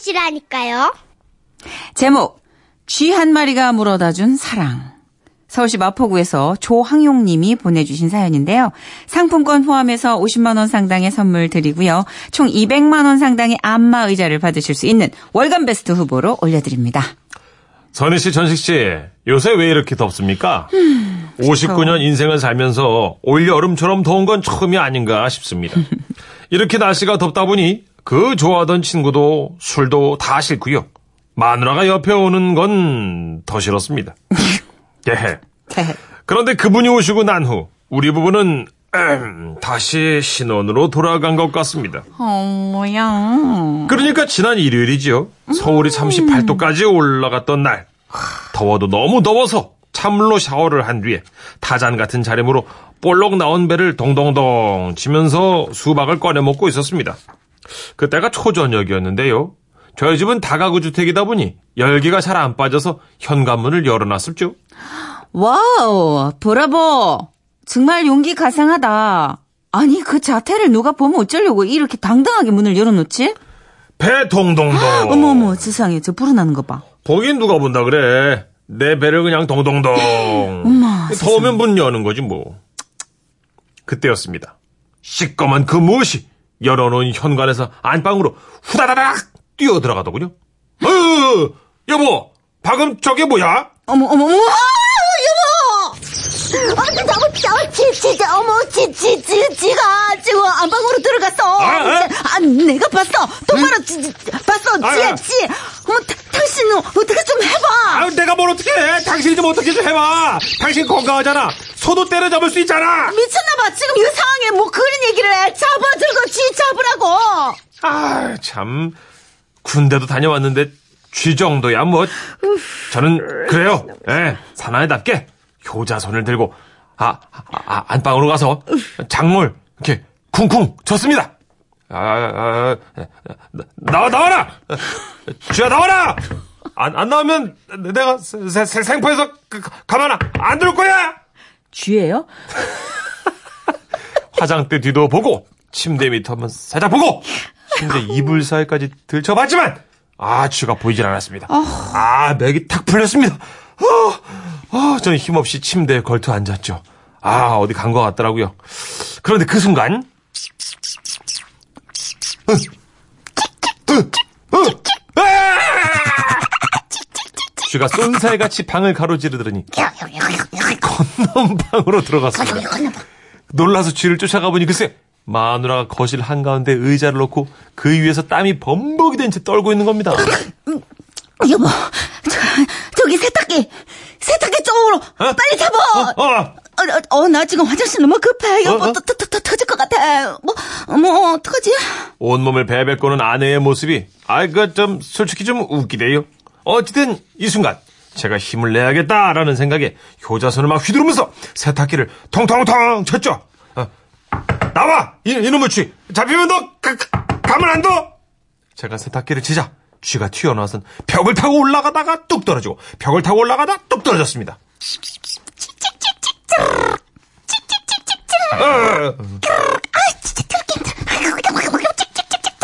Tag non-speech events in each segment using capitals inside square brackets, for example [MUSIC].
들어보시라니까요. 제목 쥐 한 마리가 물어다 준 사랑. 서울시 마포구에서 조항용 님이 보내주신 사연인데요. 상품권 포함해서 50만 원 상당의 선물 드리고요. 총 200만 원 상당의 안마 의자를 받으실 수 있는 월간 베스트 후보로 올려드립니다. 선희 씨, 전식 씨, 요새 왜 이렇게 덥습니까? 59년 인생을 살면서 올 여름처럼 더운 건 처음이 아닌가 싶습니다. [LAUGHS] 이렇게 날씨가 덥다 보니 그 좋아하던 친구도 술도 다 싫고요. 마누라가 옆에 오는 건 더 싫었습니다. [LAUGHS] 예. 그런데 그분이 오시고 난 후 우리 부부는 음, 다시 신혼으로 돌아간 것 같습니다. 어머야. 그러니까 지난 일요일이지요. 서울이 38도까지 올라갔던 날. 더워도 너무 더워서 찬물로 샤워를 한 뒤에 타잔 같은 차림으로 볼록 나온 배를 동동동 치면서 수박을 꺼내 먹고 있었습니다. 그때가 초저녁이었는데요. 저희 집은 다가구 주택이다 보니 열기가 잘 안 빠져서 현관문을 열어놨었죠. 와우, 브라보. 정말 용기 가상하다. 아니, 그 자태를 누가 보면 어쩌려고 이렇게 당당하게 문을 열어놓지? 배 동동동. [GASPS] 어머, 어머, 세상에, 저 불어나는 거 봐. 보긴 누가 본다 그래. 내 배를 그냥 동동동. [GASPS] 엄마, 더우면 문 여는 거지 뭐. 그때였습니다. 시꺼먼 그 무엇이 열어놓은 현관에서 안방으로 후다다닥 뛰어 들어가더군요. 어, 여보, 방금 저게 뭐야? 어머, 어머, 어머! 아, 너무 저, 지, 진짜, 어머, 지, 지, 지, 지가 지금 안방으로 들어갔어. 아, 아? 아, 내가 봤어. 똑바로 지, 지, 봤어. 아, 지야, 아. 지. 어머, 타, 당신은 어떻게 좀 해봐. 아, 내가 뭘 어떻게 해? 당신이 좀 어떻게 좀 해봐. 당신 건강하잖아. 소도 때려잡을 수 있잖아. 미쳤나봐. 지금 이 상황에 뭐 그런 얘기를 해. 잡아들고 쥐 잡으라고. 아, 참. 군대도 다녀왔는데 쥐 정도야 뭐. 저는 그래요. 예, 사나이답게 효자손을 들고 아, 아, 아, 안방으로 가서 작물 이렇게 쿵쿵 쳤습니다. 아, 아, 아, 나, 나와라! 쥐야 나와라! 안, 안 나오면 내가 세- 세- 생포해서 그, 가만 안 둘 거야! 쥐예요? [LAUGHS] 화장대 뒤도 보고 침대 밑 한번 살짝 보고 침대 이불 사이까지 들춰봤지만 아 쥐가 보이질 않았습니다. 아 맥이 탁 풀렸습니다. 아, 아, 저는 힘없이 침대에 걸터 앉았죠. 아 어디 간 것 같더라고요. 그런데 그 순간 아! 쥐가 쏜살같이 방을 가로지르더니 건넌 방으로 들어갔습니다. 놀라서 쥐를 쫓아가 보니 글쎄 마누라가 거실 한가운데 의자를 놓고 그 위에서 땀이 범벅이 된 채 떨고 있는 겁니다. 여보, 저, 저기 세탁기. 세탁기 쪽으로 빨리 잡아. 어, 어. 어, 어, 나 지금 화장실 너무 급해. 어, 어? 터, 터, 터, 터질 것 같아. 뭐, 뭐, 어떡하지? 온몸을 베베 꼬는 아내의 모습이 아 그 좀 솔직히 좀 웃기대요. 어쨌든 이 순간 제가 힘을 내야겠다라는 생각에 효자손을 막 휘두르면서 세탁기를 통통통 쳤죠. 어, 나와 이, 이놈의 쥐 잡히면 너 가, 가, 가만 안 둬. 제가 세탁기를 치자 쥐가 튀어나와서 벽을 타고 올라가다가 뚝 떨어지고 벽을 타고 올라가다 뚝 떨어졌습니다. 어.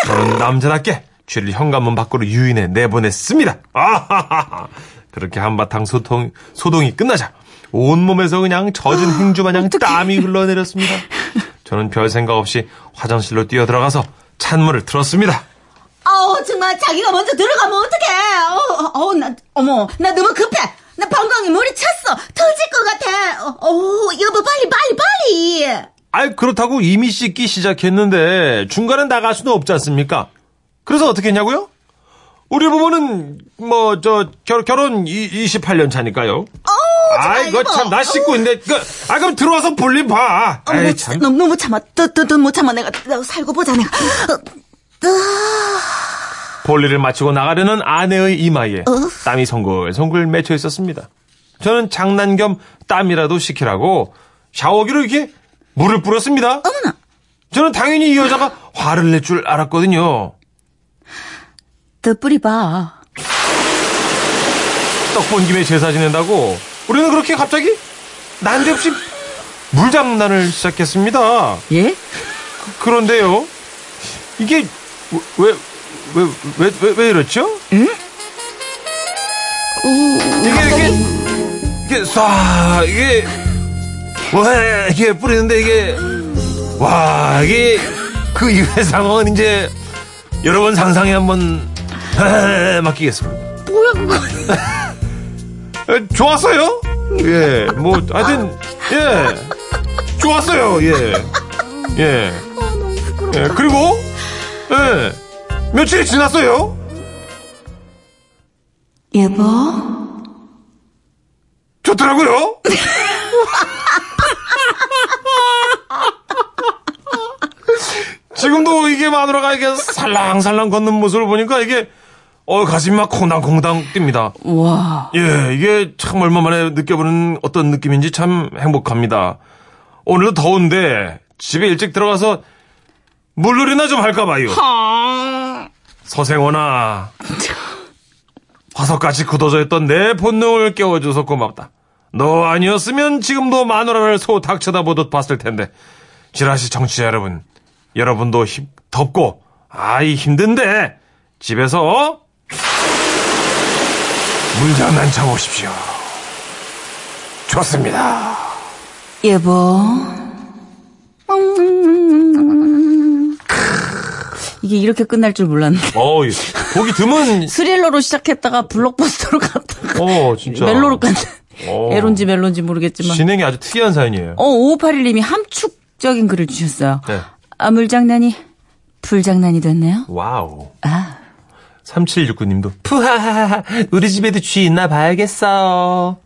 저는 남자답게 쥐를 현관문 밖으로 유인해 내보냈습니다. 아하하하. 그렇게 한바탕 소통, 소동이 끝나자 온몸에서 그냥 젖은 행주 마냥 땀이 흘러내렸습니다. 저는 별 생각 없이 화장실로 뛰어 들어가서 찬물을 틀었습니다. 아우, 정말 자기가 먼저 들어가면 어떡해. 어우, 어, 나, 어머, 나 너무 급해. 나 방광이 물이 찼어. 터질 것 같아. 어, 어, 여보, 빨리, 빨리, 빨리. 아이, 그렇다고 이미 씻기 시작했는데 중간에 나갈 수는 없지 않습니까? 그래서 어떻게 했냐고요? 우리 부부는 뭐 저 결혼 28년 차니까요. 아이, 이거 참, 나 씻고 있는데, 그, 아, 그럼 들어와서 볼일 봐. 어머, 아이, 진짜 참. 너무, 너무 참아. 더, 더, 더못 참아. 내가, 내가 살고 보자, 내가. 어, 볼일을 마치고 나가려는 아내의 이마에 어? 땀이 송글송글 맺혀 있었습니다. 저는 장난 겸 땀이라도 식히라고 샤워기로 이렇게 물을 뿌렸습니다. 어머나. 저는 당연히 이 여자가 화를 낼 줄 알았거든요. 더 뿌리봐. 떡본 김에 제사 지낸다고 우리는 그렇게 갑자기 난데없이 물장난을 시작했습니다. 예? 그 런데요, 이게 왜 왜, 왜, 왜, 왜 이렇죠? 응? 이게, 이게, 이게, 쏴, 이게, 와, 이게 뿌리는데 이게, 와, 이게, 그 이후의 상황은 이제, 여러분 상상에 한번, [LAUGHS] 맡기겠습니다. 뭐야, 그거. [LAUGHS] 에, 좋았어요? 예, 뭐, 하여튼, 예, 좋았어요, 예. 예. 예, 그리고, 예, 며칠이 지났어요? 여보? 좋더라고요? 지금도 이게 마누라가 이게 살랑살랑 걷는 모습을 보니까 이게, 어, 가슴이 막 콩당콩당 뜁니다. 와. 예, 이게 참 얼마만에 느껴보는 어떤 느낌인지 참 행복합니다. 오늘도 더운데 집에 일찍 들어가서 물놀이나 좀 할까 봐요. 서생원아, 화석같이 굳어져 있던 내 본능을 깨워줘서 고맙다. 너 아니었으면 지금도 마누라를 소탁 쳐다보듯 봤을 텐데. 지라시 청취자 여러분, 여러분도 힘, 덥고, 아이 힘든데, 집에서 물장난 쳐보십시오. 좋습니다. 여보. 이게 이렇게 끝날 줄 몰랐는데. 어, 보기 드문. [LAUGHS] 스릴러로 시작했다가 블록버스터로 갔다가 어, 진짜. 멜로로 갔는. 어. 에론지 멜론지 모르겠지만. 진행이 아주 특이한 사연이에요. 어, 5581님이 함축적인 글을 주셨어요. 네. 아, 물장난이 불장난이 됐네요. 와우. 아, 3769님도. 푸하하하, 우리 집에도 쥐 있나 봐야겠어.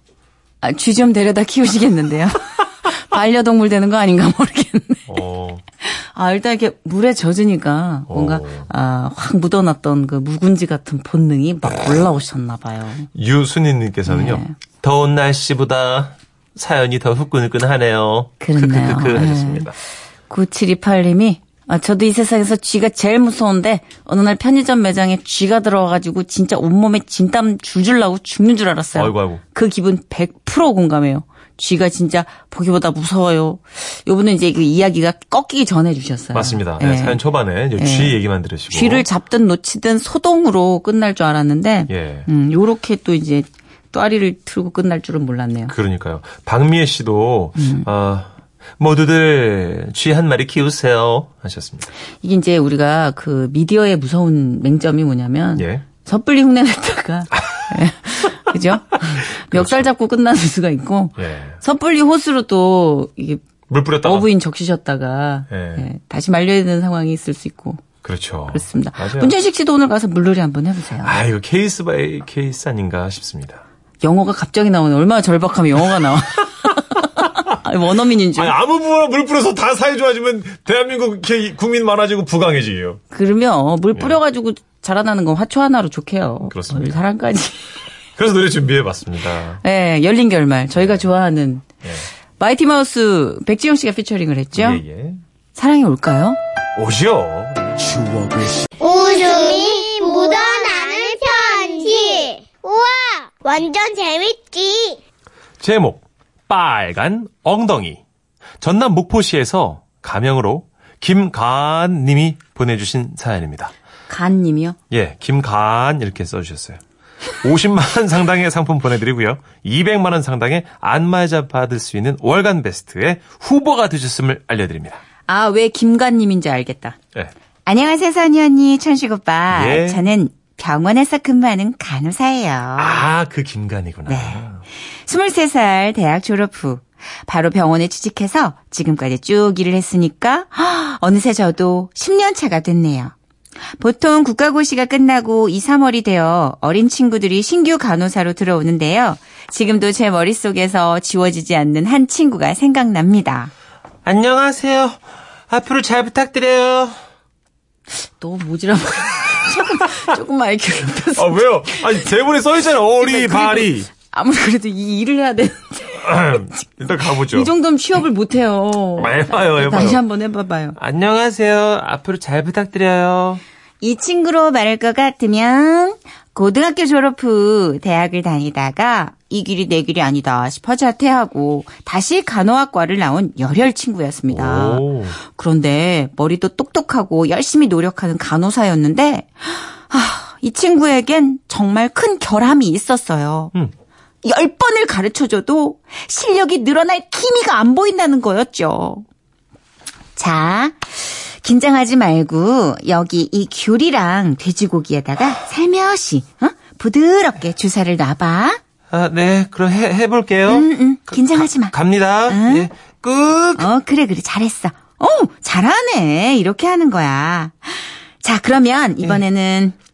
아, 쥐 좀 데려다 키우시겠는데요. [LAUGHS] 반려동물 되는 거 아닌가 모르겠네. 어, [LAUGHS] 아, 일단 이렇게 물에 젖으니까 뭔가, 어. 아, 확 묻어놨던 그 묵은지 같은 본능이 막 올라오셨나 봐요. 유순희님께서는요. 네. 더운 날씨보다 사연이 더 후끈후끈하네요. 그렇네요. 크크크크 네. 하셨습니다. 9728님이 아, 저도 이 세상에서 쥐가 제일 무서운데 어느 날 편의점 매장에 쥐가 들어와가지고 진짜 온몸에 진땀 줄줄 나고 죽는 줄 알았어요. 아이고, 아이고. 그 기분 100% 공감해요. 쥐가 진짜 보기보다 무서워요. 요분은 이제 그 이야기가 꺾이기 전에 주셨어요. 맞습니다. 예. 네, 사연 초반에 이제 쥐 얘기만 들으시고. 쥐를 잡든 놓치든 소동으로 끝날 줄 알았는데, 예. 음, 요렇게 또 이제 또아리를 틀고 끝날 줄은 몰랐네요. 그러니까요. 박미애 씨도, 음. 아, 모두들 쥐 한 마리 키우세요. 하셨습니다. 이게 이제 우리가 그 미디어의 무서운 맹점이 뭐냐면, 예. 섣불리 흉내냈다가 예. [LAUGHS] 그죠? [LAUGHS] 멱살 잡고 끝나는 수가 있고 예. 섣불리 호수로 또 이게 물 뿌렸다가. 어부인 적시셨다가 예. 예, 다시 말려야 되는 상황이 있을 수 있고 그렇죠. 그렇습니다. 맞아요. 문천식 씨도 오늘 가서 물놀이 한번 해보세요. 아, 이거 case by case 아닌가 싶습니다. 영어가 갑자기 나오네. 얼마나 절박하면 영어가 나와. [LAUGHS] 원어민인 줄. 아니, 아무 부나 물 뿌려서 다 사이 좋아지면 대한민국 개- 국민 많아지고 부강해지요. 그러면 물 뿌려가지고 자라나는 건 화초 하나로 좋게요. 예. 그렇습니다. 뭘 사랑까지. 그래서 노래 준비해봤습니다. 예, 열린 결말. 저희가 좋아하는 예. 마이티 마우스 백지영 씨가 피처링을 했죠. 예, 예. 사랑이 올까요? 오시오. 웃음이 묻어나는 편지. 우와, 완전 재밌지. 제목 빨간 엉덩이 전남 목포시에서 가명으로 김가은 님이 보내주신 사연입니다. 간 님이요. 예, 김가은 이렇게 써주셨어요. 50만 원 상당의 상품 보내드리고요. 200만 원 상당의 안마자 받을 수 있는 월간 베스트의 후보가 되셨음을 알려드립니다. 아, 왜 김간님인지 알겠다. 예. 안녕하세요, 선희 언니, 천식 오빠. 예. 저는 병원에서 근무하는 간호사예요. 아, 그 김간이구나. 네. 23살 대학 졸업 후 바로 병원에 취직해서 지금까지 쭉 일을 했으니까 헉, 어느새 저도 10년 차가 됐네요. 보통 국가고시가 끝나고 2, 3월이 되어 어린 친구들이 신규 간호사로 들어오는데요. 지금도 제 머릿속에서 지워지지 않는 한 친구가 생각납니다. 안녕하세요. 앞으로 잘 부탁드려요. 너무 [LAUGHS] 조금 조금만 이렇게 높였어. 아, 왜요? 아니, 대본에 써있잖아요. 어리, 바리. 아무리 그래도 이 일을 해야 되는데 [CLEARS THROAT] 일단 가보죠. 이 정도면 취업을 못 해요. [LAUGHS] 해봐요, 해봐요. 다시 한번 해봐봐요. 안녕하세요. 앞으로 잘 부탁드려요. 이 친구로 말할 것 같으면 고등학교 졸업 후 대학을 다니다가 이 길이 내 길이 아니다 싶어 자퇴하고 다시 간호학과를 나온 열혈 친구였습니다. 오. 그런데 머리도 똑똑하고 열심히 노력하는 간호사였는데 아, 이 친구에겐 정말 큰 결함이 있었어요. 음. 열 번을 가르쳐줘도 실력이 늘어날 기미가 안 보인다는 거였죠. 자, 긴장하지 말고 여기 이 귤이랑 돼지고기에다가 살며시 어? 부드럽게 주사를 놔봐. 아, 네, 그럼 해, 해볼게요. 응, 응, 긴장하지 마. 갑니다. 응? 예, 끄! 어, 그래, 그래, 잘했어. 어, 잘하네. 이렇게 하는 거야. 자, 그러면 이번에는 그래,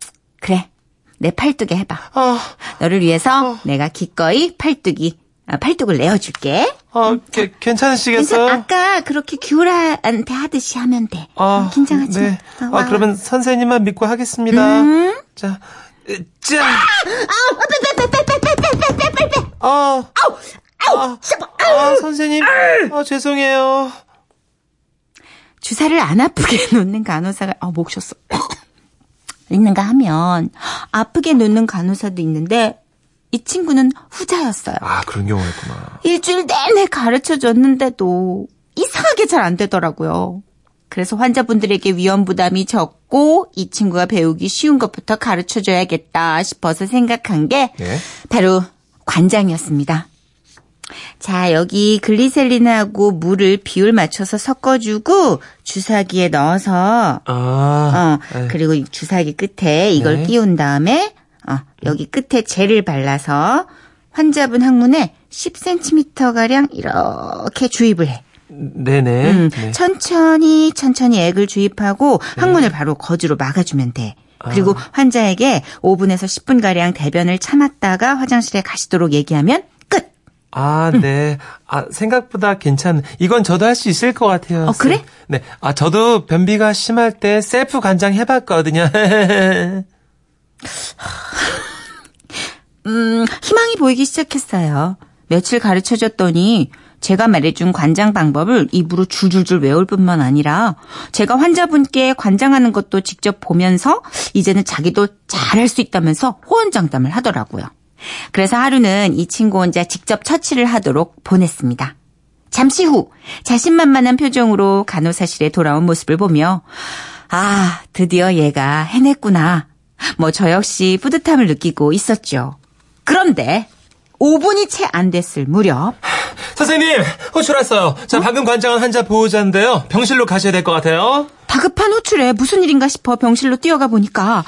내 팔뚝에 해봐. 아, 너를 위해서 내가 기꺼이 팔뚝이 아, 팔뚝을 내어줄게. 아, 게, 괜찮으시겠어요? 괜찮, 아까 그렇게 귤한테 하듯이 하면 돼. 아, 어, 긴장하지 네. 마. 어, 아, 와. 그러면 선생님만 믿고 하겠습니다. 음. 자, 으, 짜! 아, 아, 아, 선생님. 아, 죄송해요. 주사를 안 아프게 [LAUGHS] 놓는 간호사가 아, 목 쉬었어. 있는가 하면 아프게 놓는 간호사도 있는데 이 친구는 후자였어요. 아, 그런 경우가 있구나. 일주일 내내 가르쳐 줬는데도 이상하게 잘 안 되더라고요. 그래서 환자분들에게 위험 부담이 적고 이 친구가 배우기 쉬운 것부터 가르쳐 줘야겠다 싶어서 생각한 게 예. 바로 관장이었습니다. 자, 여기 글리세린하고 물을 비율 맞춰서 섞어주고 주사기에 넣어서 아, 어, 그리고 이 주사기 끝에 이걸 네. 끼운 다음에 어, 여기 끝에 젤을 발라서 환자분 항문에 10cm가량 이렇게 주입을 해. 네네. 음, 네. 천천히 천천히 액을 주입하고 항문을 바로 거즈로 막아주면 돼. 그리고 환자에게 5분에서 10분 가량 대변을 참았다가 화장실에 가시도록 얘기하면 끝. 아, 네. 아, 생각보다 괜찮. 이건 저도 할 수 있을 것 같아요. 어, 그래? 네. 아, 저도 변비가 심할 때 셀프 간장 해봤거든요. [LAUGHS] 음, 희망이 보이기 시작했어요. 며칠 가르쳐 줬더니 제가 말해준 관장 방법을 입으로 줄줄줄 외울 뿐만 아니라 제가 환자분께 관장하는 것도 직접 보면서 이제는 자기도 잘할 수 있다면서 호언장담을 하더라고요. 그래서 하루는 이 친구 혼자 직접 처치를 하도록 보냈습니다. 잠시 후 자신만만한 표정으로 간호사실에 돌아온 모습을 보며 아, 드디어 얘가 해냈구나. 뭐 저 역시 뿌듯함을 느끼고 있었죠. 그런데 5분이 채 안 됐을 무렵 선생님, 호출 왔어요. 저 방금 관장한 환자 보호자인데요. 병실로 가셔야 될 것 같아요. 다급한 호출에 무슨 일인가 싶어 병실로 뛰어가 보니까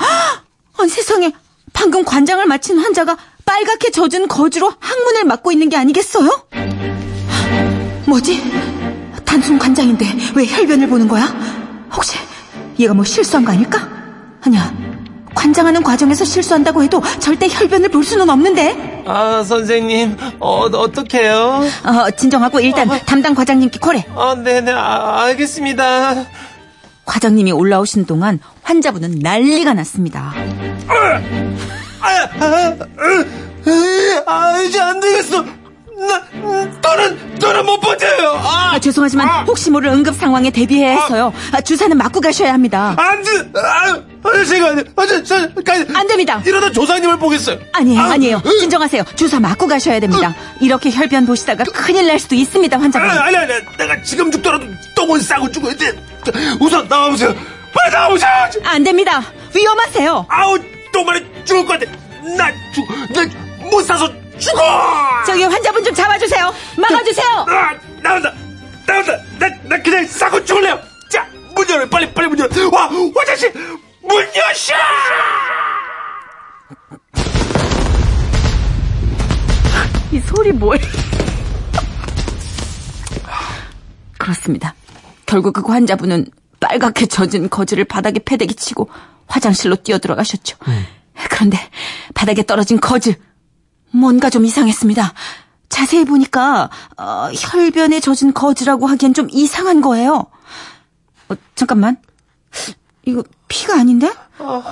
아니 세상에 방금 관장을 마친 환자가 빨갛게 젖은 거즈로 항문을 막고 있는 게 아니겠어요? 뭐지? 단순 관장인데 왜 혈변을 보는 거야? 혹시 얘가 뭐 실수한 거 아닐까? 아니야. 관장하는 과정에서 실수한다고 해도 절대 혈변을 볼 수는 없는데. 아, 선생님, 어, 어떡해요? 어, 진정하고 일단 담당 과장님께 콜해. 아, 네네, 아, 알겠습니다. 과장님이 올라오신 동안 환자분은 난리가 났습니다. 아, 이제 안 되겠어. 나, 너는, 너는 못 버텨요. 아, 아, 죄송하지만 혹시 모를 응급 상황에 대비해서요. 아, 주사는 맞고 가셔야 합니다. 안 돼. 아, 아저씨가, 아저, 저, 가, 안 됩니다. 이러다 조상님을 보겠어요. 아니에요, 아, 아니에요. 진정하세요. 주사 맞고 가셔야 됩니다. 이렇게 혈변 보시다가 큰일 날 수도 있습니다, 아니, 환자분. 아니, 아니, 내가 지금 죽더라도 똥은 싸고 죽어야 돼. 우선 나와보세요. 빨리 나와보세요. 안 됩니다. 위험하세요. 아우, 똥만에 죽을 것 같아. 나 죽, 나 못 사서 죽어! 저기 환자분 좀 잡아주세요. 막아주세요. 아, 나온다! 나온다! 나, 나 그냥 싸고 죽을래요! 자, 문 열어! 빨리, 빨리 문 열어! 와, 화장실! 문 여셔! 이 소리 뭐예요? 그렇습니다. 결국 그 환자분은 빨갛게 젖은 거즈를 바닥에 패대기 치고 화장실로 뛰어들어가셨죠. 그런데 바닥에 떨어진 거즈 뭔가 좀 이상했습니다. 자세히 보니까 어, 혈변에 젖은 거즈라고 하기엔 좀 이상한 거예요. 어, 잠깐만. 이거 피가 아닌데? 어,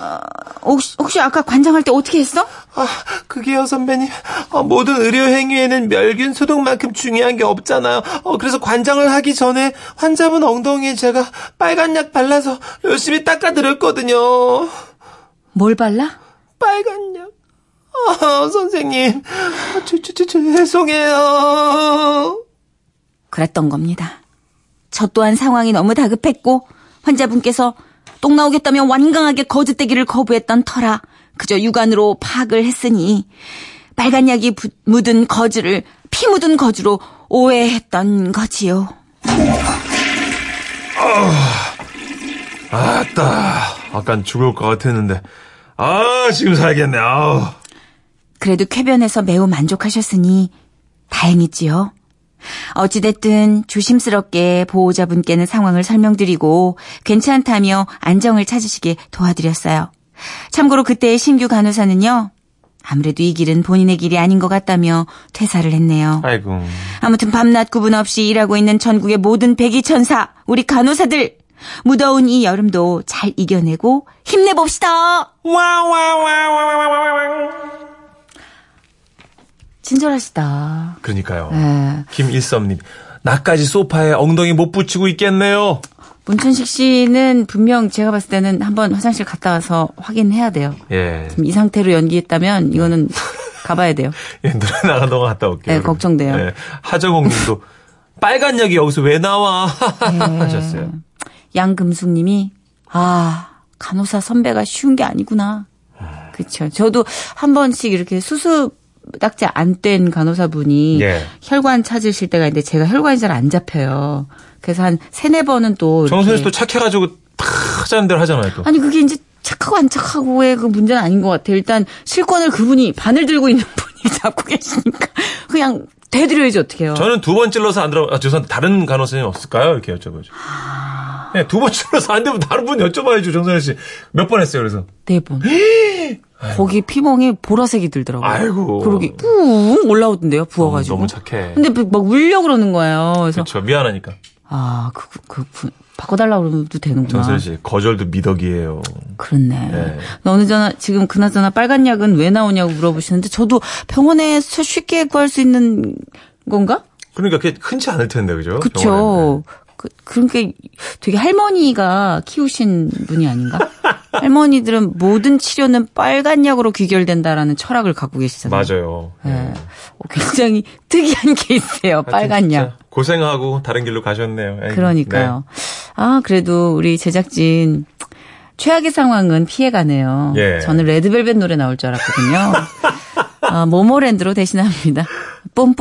혹시, 혹시 아까 관장할 때 어떻게 했어? 아, 그게요, 선배님. 어, 모든 의료 행위에는 멸균 소독만큼 중요한 게 없잖아요. 어, 그래서 관장을 하기 전에 환자분 엉덩이에 제가 빨간 약 발라서 열심히 닦아드렸거든요. 뭘 발라? 빨간 약. 아, 선생님. 아, 저, 저, 저, 저, 죄송해요. 그랬던 겁니다. 저 또한 상황이 너무 다급했고 환자분께서 똥 나오겠다며 완강하게 거짓대기를 거부했던 터라 그저 육안으로 파악을 했으니 빨간 약이 부- 묻은 거즈를 피 묻은 거즈로 오해했던 거지요. 아따, 아깐 죽을 것 같았는데. 아, 지금 살겠네, 아우. 그래도 쾌변에서 매우 만족하셨으니 다행이지요. 어찌됐든 조심스럽게 보호자분께는 상황을 설명드리고 괜찮다며 안정을 찾으시게 도와드렸어요. 참고로 그때의 신규 간호사는요. 아무래도 이 길은 본인의 길이 아닌 것 같다며 퇴사를 했네요. 아이고. 아무튼 밤낮 구분 없이 일하고 있는 전국의 모든 백이천사, 우리 간호사들, 무더운 이 여름도 잘 이겨내고 힘내봅시다! 친절하시다. 그러니까요. 예. 김일섭님. 나까지 소파에 엉덩이 못 붙이고 있겠네요. 문천식 씨는 분명 제가 봤을 때는 한번 화장실 갔다 와서 확인해야 돼요. 예. 지금 이 상태로 연기했다면 이거는 [LAUGHS] 가봐야 돼요. 예, 노래 나간 동안 갔다 올게요. 네, 그럼. 걱정돼요. 예, 하정옥 님도 빨간 약이 여기서 왜 나와? [LAUGHS] 네. 하셨어요. 양금숙 님이, 아, 간호사 선배가 쉬운 게 아니구나. 그쵸. 저도 한 번씩 이렇게 수습 딱지 안 뗀 간호사분이 예. 혈관 찾으실 때가 있는데 제가 혈관이 잘 안 잡혀요. 그래서 한 세네 번은 또. 씨도 착해가지고 탁 하자는 대로 하잖아요, 또. 아니 그게 이제 착하고 안 착하고의 그 문제는 아닌 것 같아요. 일단 실권을 그분이 바늘 들고 있는 [LAUGHS] 분이 잡고 계시니까 그냥 대드려야지 어떡해요. 저는 두 번 찔러서 안 들어, 아, 죄송한데 다른 간호사님 없을까요? 이렇게 여쭤보죠. 네, 두번 찔러서 안 되면 다른 분 여쭤봐야죠, 정선희 씨. 몇 번 했어요, 그래서. 네 번. [LAUGHS] 거기 피멍이 보라색이 들더라고요. 아이고. 그러기 뿡 올라오던데요. 부어가지고. 너무 착해. 근데 막 울려 그러는 거예요. 그래서 그렇죠. 미안하니까. 아, 그, 그, 그, 바꿔달라고 그러도 되는구나. 정선희 씨, 거절도 미덕이에요. 그렇네. 네. 어느 전화, 지금 그나저나 빨간 약은 왜 나오냐고 물어보시는데 저도 병원에서 쉽게 구할 수 있는 건가? 그러니까 그게 흔치 않을 텐데, 그죠? 병원에는. 그, 그러니까 되게 할머니가 키우신 분이 아닌가? [LAUGHS] 할머니들은 모든 치료는 빨간 약으로 귀결된다라는 철학을 갖고 네. 계시잖아요. 맞아요. 예. 어, 굉장히 [LAUGHS] 특이한 케이스예요. 빨간 하여튼 약. 고생하고 다른 길로 가셨네요. 에이, 그러니까요. 아, 그래도 우리 제작진 최악의 상황은 피해가네요. 예. 저는 레드벨벳 노래 나올 줄 알았거든요. [LAUGHS] 아, 모모랜드로 대신합니다. 뽐뽐.